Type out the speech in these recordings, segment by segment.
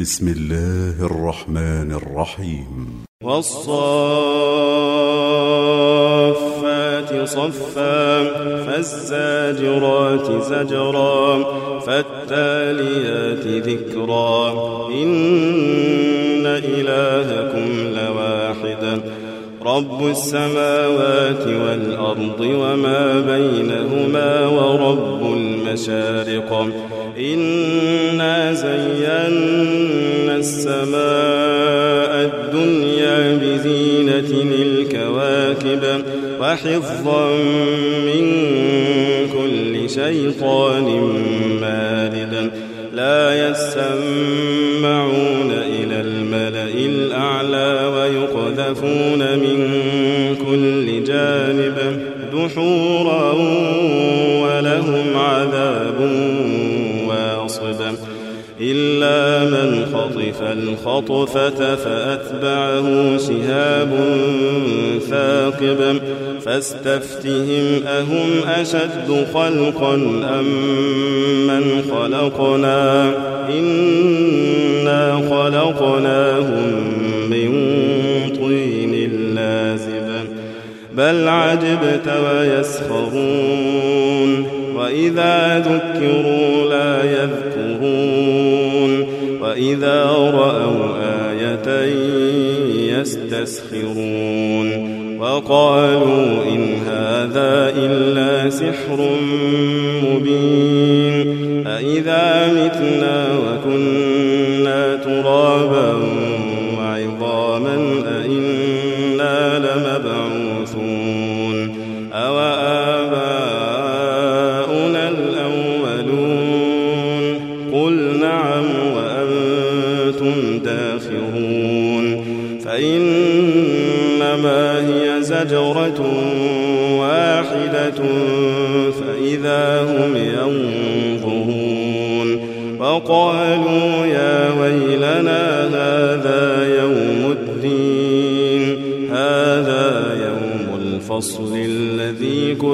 بسم الله الرحمن الرحيم. والصافات صفا فالزاجرات زجرا فالتاليات ذكرا. إن إلهكم لواحد رب السماوات والأرض وما بينهما ورب المشارق. إنا زينا السماء الدنيا بزينة الكواكب وحفظا من كل شيطان مارد لا يسمعون إلى الملأ الأعلى ويقذفون من كل جانب دحورا ولهم عذاب واصب إلا خطف الخطفة فأتبعه شهاب ثاقب فاستفتهم أهم أشد خلقا أم من خلقنا؟ إنا خلقناهم من طين لازب بل عجبت ويسخرون وإذا ذكروا لا يذكرون وإذا رأوا آية يستسخرون وقالوا إن هذا إلا سحر مبين أإذا متنا وكنا ترابا وعظاما أإنا لمبعوثون أو هي زجرة واحدة فإذا هم ينظرون وقالوا يا ويلنا هذا يوم الدين هذا يوم الفصل الذي كنتم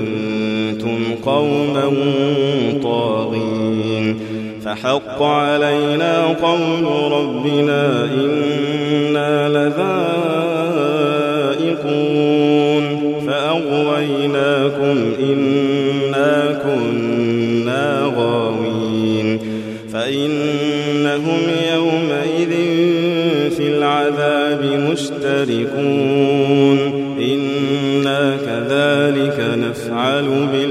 قوما طاغين فحق علينا قول ربنا إنا لذائقون فأغويناكم إنا كنا غاوين فإنهم يومئذ في العذاب مشتركون إنا كذلك نفعل بالمجرمين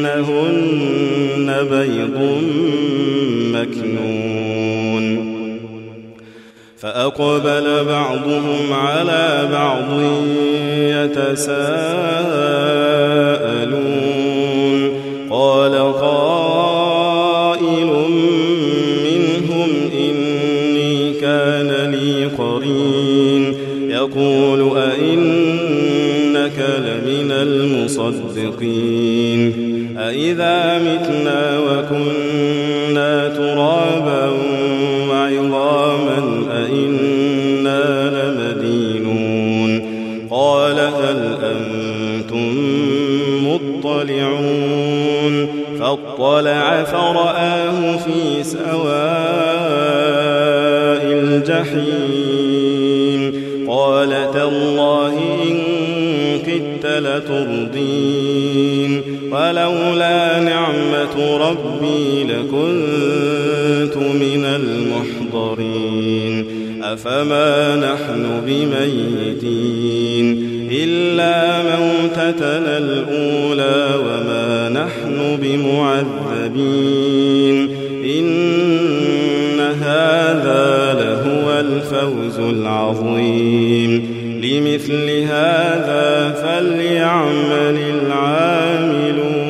كأنهن بيض مكنون. فأقبل بعضهم على بعض يتساءلون المصدقين أئذا متنا وكنا نحن بمعذبين. إن هذا لهو الفوز العظيم. لمثل هذا فليعمل العاملون.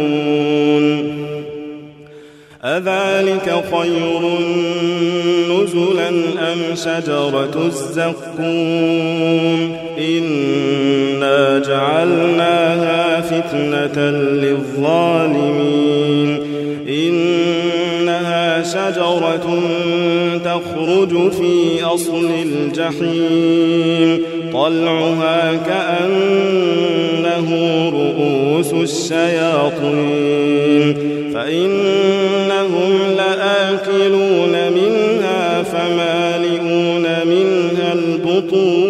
أذلك خير نزلا أم شجرة الزقوم؟ إنا جعلناها فتنة للظالمين إنها شجرة تخرج في أصل الجحيم طلعها كأنه رؤوس الشياطين فإنهم لآكلون منها فمالئون منها البطون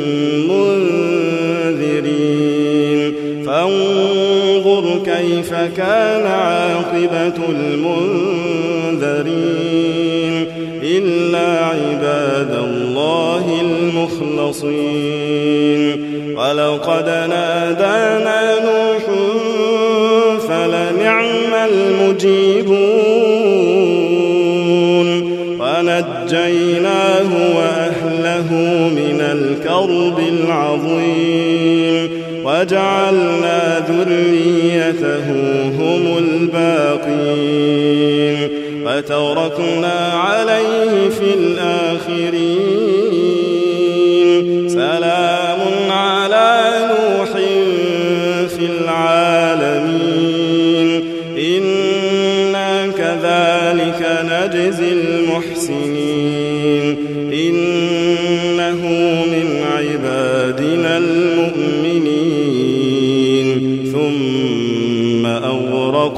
كيف كان عاقبة المنذرين إلا عباد الله المخلصين؟ ولقد نادانا نوح فلنعم المجيبون. ونجيناه وأهله من الكرب العظيم. وجعلنا ذريته هم الباقين وتركنا عليه في الآخرين. سلام على نوح في العالمين. إنا كذلك نجزي المحسنين.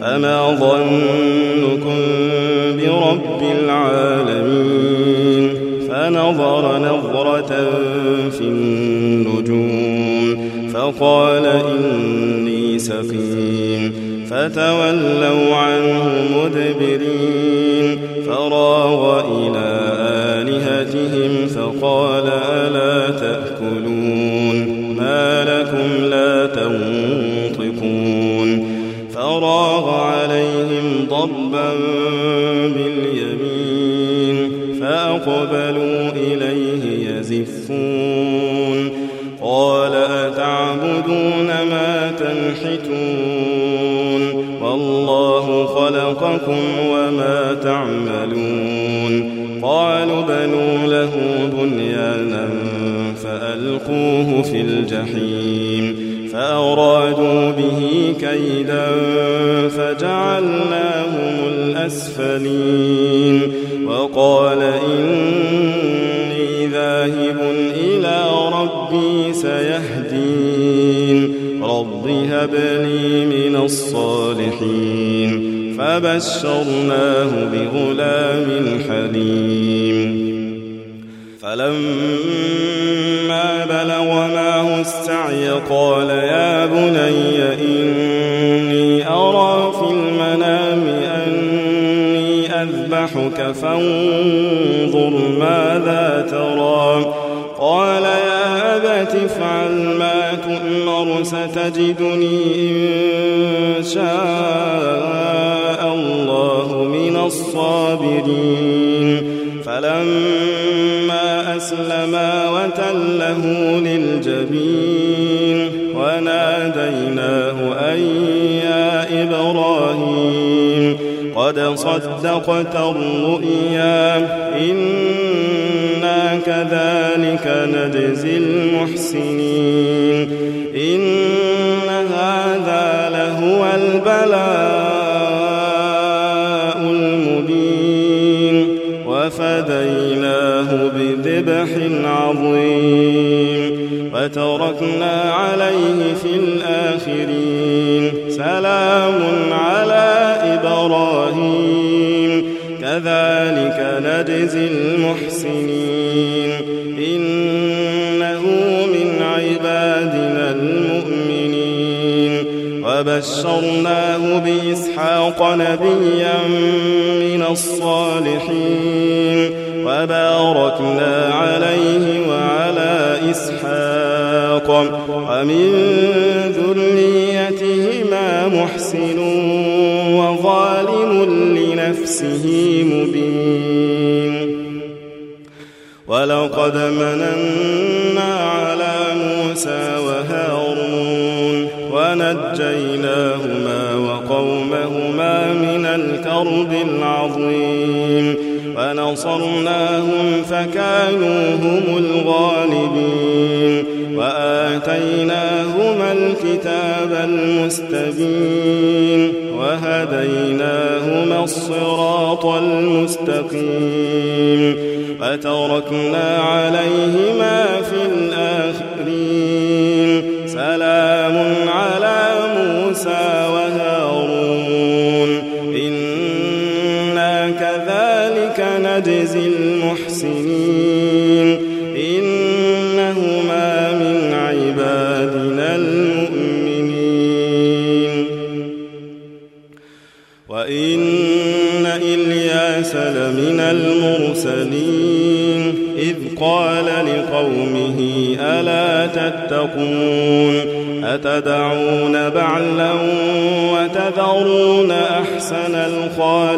فما ظنكم برب العالمين فنظر نظرة في النجوم فقال إني سقيم فتولوا عنه مدبرين فراغ إلى آلهتهم فقال ألا تأكلون ما لكم لا تنطقون ضربا باليمين فأقبلوا إليه يزفون قال أتعبدون ما تنحتون والله خلقكم وما تعملون قالوا بنوا له بنيانا فألقوه في الجحيم الأسفلين. وقال إني ذاهب إلى ربي سيهدين. رب هب لي من الصالحين. فبشرناه بغلام حليم. فلما بلغ معه السعي قال يا بني إني أذبحك فانظر ماذا ترى. قال يا أبت افعل ما تؤمر ستجدني إن شاء الله من الصابرين. فلما أسلما وتله للجبين وناديناه قد صدقت الرؤيا. إنا كذلك نجزي المحسنين. إن هذا لهو البلاء المبين. وفديناه بذبح عظيم. وتركنا عليه في الآخرين. سلام على إبراهيم. كذلك نجزي المحسنين. إنه من عبادنا المؤمنين. وبشرناه بإسحاق نبيا من الصالحين. وباركنا عليه وعلى إسحاق. ومن ذريتهما محسن لنفسه مبين. ولقد مننا على موسى وهارون ونجيناهما وقومهما من الكرب العظيم. ونصرناهم فكانوا هم الغالبين. وآتيناهما الكتاب المستبين. وهديناهما الصراط المستقيم وتركنا عليهما في الآخرين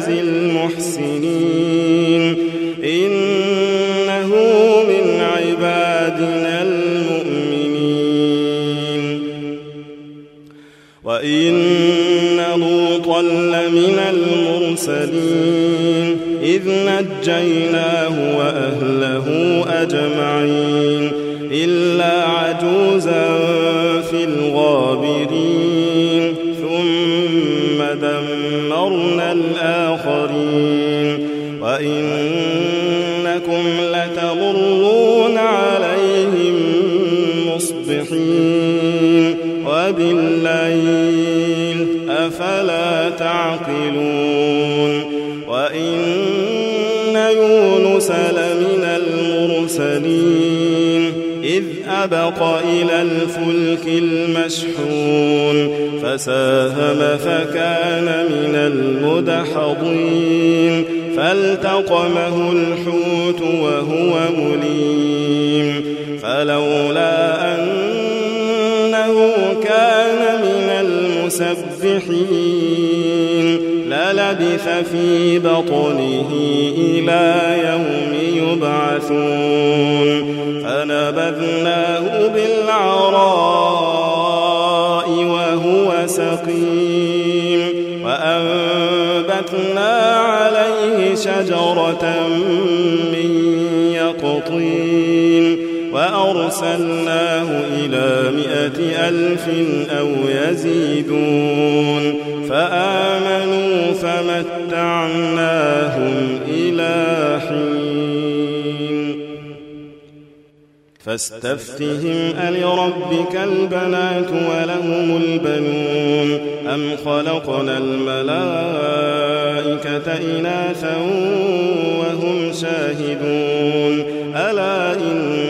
نجزي المحسنين. إنه من عبادنا المؤمنين. وإن لوطا لمن المرسلين. إذ نجيناه وأهله أجمعين. إلا عجوزاً أفلا تعقلون وإن يونس لمن المرسلين إذ أبق إلى الفلك المشحون فساهم فكان من المدحضين فالتقمه الحوت وهو مليم فلولا المسبحين. للبث في بطنه إلى يوم يبعثون. فنبذناه بالعراء وهو سقيم. وأنبتنا عليه شجرة من وأرسلناه إلى مئة ألف أو يزيدون فآمنوا فمتعناهم إلى حين. فاستفتهم ألربك البنات ولهم البنون أم خلقنا الملائكة إناثا وهم شاهدون ألا إنهم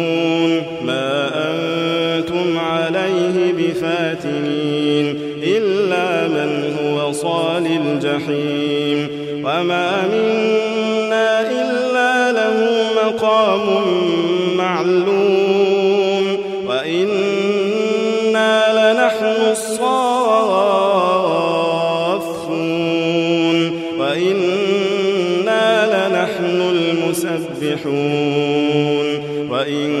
الجحيم. وما منا إلا له مقام معلوم. وإنا لنحن الصافون. وإنا لنحن المسبحون. وإن